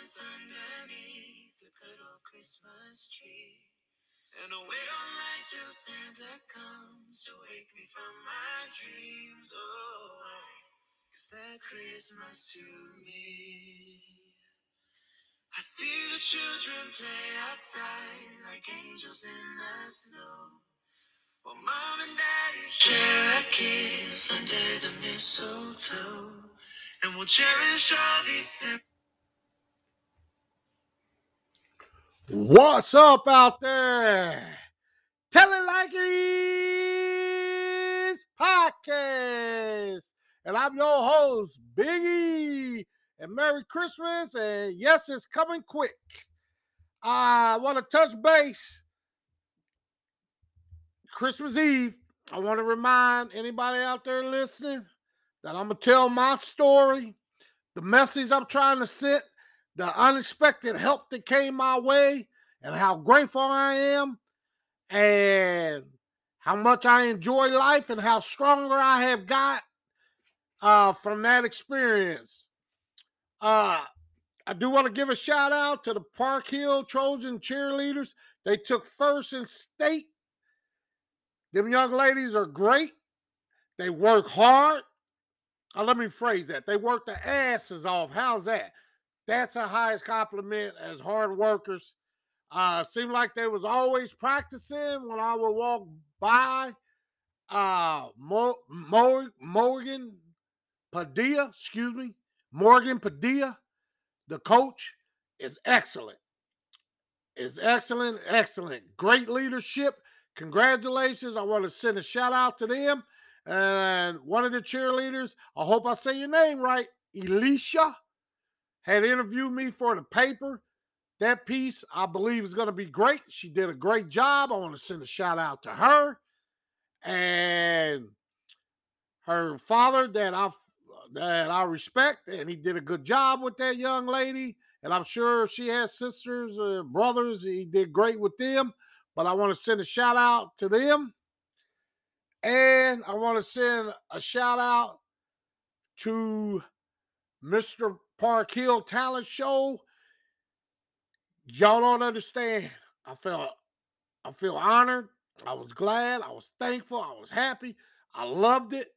presents underneath the good old Christmas tree. And I wait all night till Santa comes to wake me from my dreams. Oh? Cause that's Christmas to me. I see the children play outside like angels in the snow. While mom and daddy share a kiss under the mistletoe. And we'll cherish all these sim- What's up out there? Tell it like it is podcast. And I'm your host, Biggie. And Merry Christmas. And yes, it's coming quick. I want to touch base. Christmas Eve. I want to remind anybody out there listening that I'm going to tell my story, the message I'm trying to send, the unexpected help that came my way, and how grateful I am, and how much I enjoy life, and how stronger I have got uh, from that experience. Uh, I do want to give a shout out to the Park Hill Trojan cheerleaders. They took first in state. Them young ladies are great. They work hard. Uh, let me phrase that. They work their asses off. How's that? That's the highest compliment as hard workers. Uh, seemed like they was always practicing when I would walk by. Uh, Mo- Mo- Morgan Padilla, excuse me, Morgan Padilla, the coach, is excellent. Is excellent, excellent. Great leadership. Congratulations. I want to send a shout out to them. And one of the cheerleaders, I hope I say your name right, Elisha, had interviewed me for the paper. That piece, I believe, is going to be great. She did a great job. I want to send a shout out to her and her father that I that I respect, and he did a good job with that young lady. And I'm sure she has sisters or brothers. He did great with them. But I want to send a shout out to them. And I want to send a shout out to Mr. Park Hill Talent Show. Y'all don't understand. I felt I feel honored. I was glad. I was thankful. I was happy. I loved it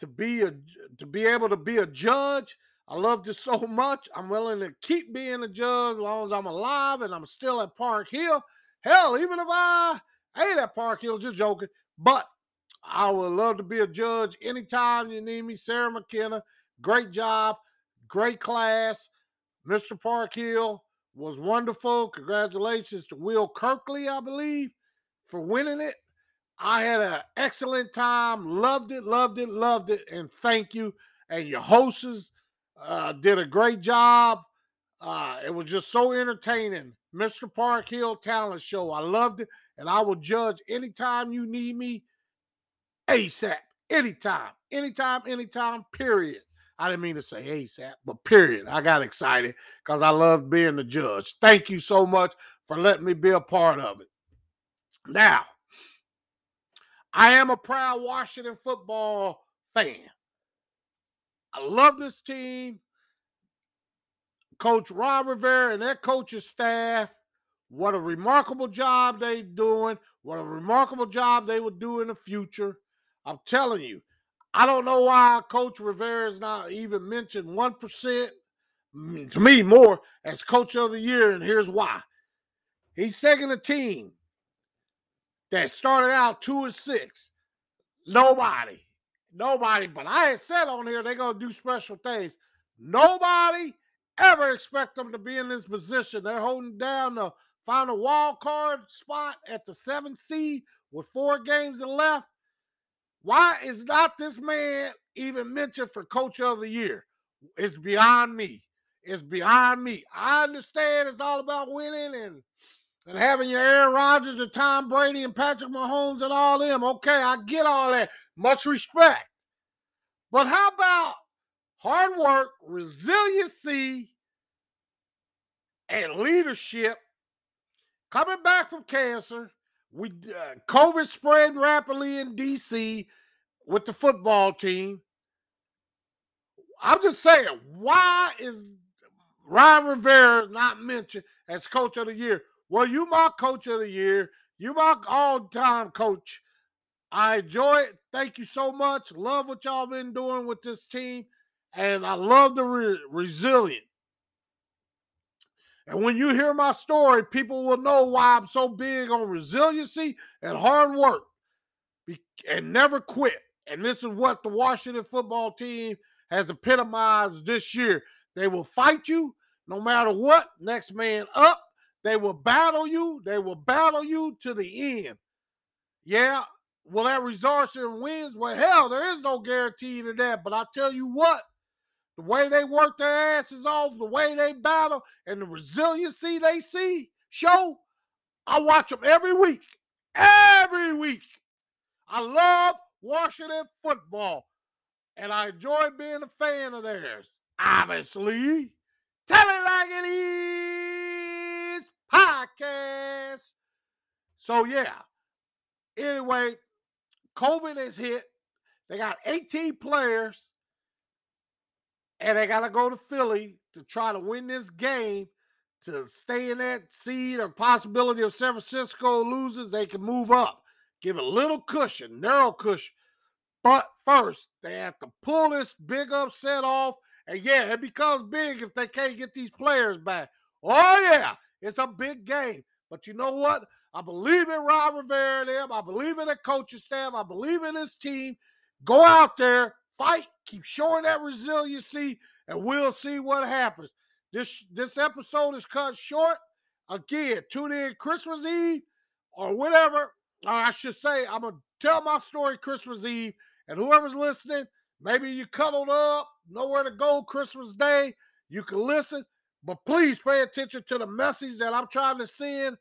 to be a to be able to be a judge. I loved it so much. I'm willing to keep being a judge as long as I'm alive and I'm still at Park Hill. Hell, even if I ain't at Park Hill, just joking. But I would love to be a judge anytime you need me. Sarah McKenna, great job, great class. Mr. Park Hill was wonderful. Congratulations to Will Kirkley, I believe, for winning it. I had an excellent time. Loved it, loved it, loved it. And thank you. And your hosts uh, did a great job. Uh, it was just so entertaining. Mr. Park Hill Talent Show. I loved it. And I will judge anytime you need me. ASAP. Anytime. Anytime, anytime, period. I didn't mean to say ASAP, but period. I got excited because I love being the judge. Thank you so much for letting me be a part of it. Now, I am a proud Washington football fan. I love this team. Coach Ron Rivera and that coach's staff. What a remarkable job they're doing. What a remarkable job they will do in the future. I'm telling you, I don't know why Coach Rivera is not even mentioned 1%, mm, to me more, as coach of the year. And here's why. He's taking a team that started out two and six. Nobody, nobody, but I had said on here they're gonna do special things. Nobody ever expect them to be in this position. They're holding down the final wild card spot at the seventh seed with four games left. Why is not this man even mentioned for coach of the year? It's beyond me. It's beyond me. I understand it's all about winning and and having your Aaron Rodgers and Tom Brady and Patrick Mahomes and all them. Okay, I get all that. Much respect. But how about hard work, resiliency, and leadership? Coming back from cancer, we uh, COVID spread rapidly in DC with the football team. I'm just saying, why is Ron Rivera not mentioned as coach of the year. Well, you my coach of the year. You my all-time coach. I enjoy it. Thank you so much. Love what y'all been doing with this team. And I love the re- resilient. And when you hear my story, people will know why I'm so big on resiliency and hard work and never quit. And this is what the Washington football team has epitomized this year. They will fight you no matter what. Next man up. They will battle you. They will battle you to the end. Yeah. Will that result in wins? Well, hell, there is no guarantee to that. But I tell you what, the way they work their asses off, the way they battle, and the resiliency they see show, I watch them every week. Every week. I love Washington football, and I enjoy being a fan of theirs. Obviously, tell it like it is podcast. So yeah. Anyway, COVID has hit. They got 18 players, and they got to go to Philly to try to win this game to stay in that seed or possibility of San Francisco loses, they can move up give a little cushion, narrow cushion. But first, they have to pull this big upset off. And yeah, it becomes big if they can't get these players back. Oh, yeah, it's a big game. But you know what? I believe in Ron Rivera and them. I believe in the coaching staff. I believe in this team. Go out there, fight, keep showing that resiliency, and we'll see what happens. This this episode is cut short. Again, tune in Christmas Eve or whatever or I should say, I'm gonna tell my story Christmas Eve, and whoever's listening, maybe you cuddled up, nowhere to go Christmas Day, you can listen, but please pay attention to the message that I'm trying to send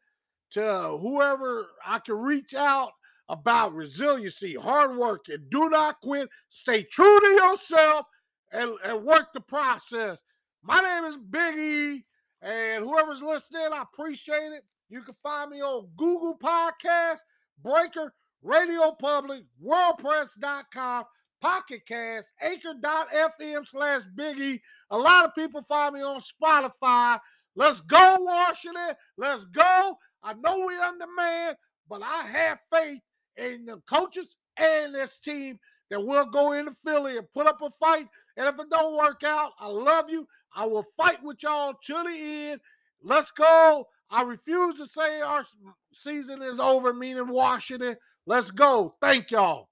to whoever I can reach out about resiliency, hard work, and do not quit. Stay true to yourself and, and work the process. My name is Big E, and whoever's listening, I appreciate it. You can find me on Google Podcast. Breaker, Radio Public, WordPress.com, Pocket Cast, Anchor.fm slash Biggie. A lot of people find me on Spotify. Let's go, Washington. Let's go. I know we're undermanned, but I have faith in the coaches and this team that we'll go into Philly and put up a fight. And if it don't work out, I love you. I will fight with y'all till the end. Let's go. I refuse to say our season is over, meaning Washington. Let's go. Thank y'all.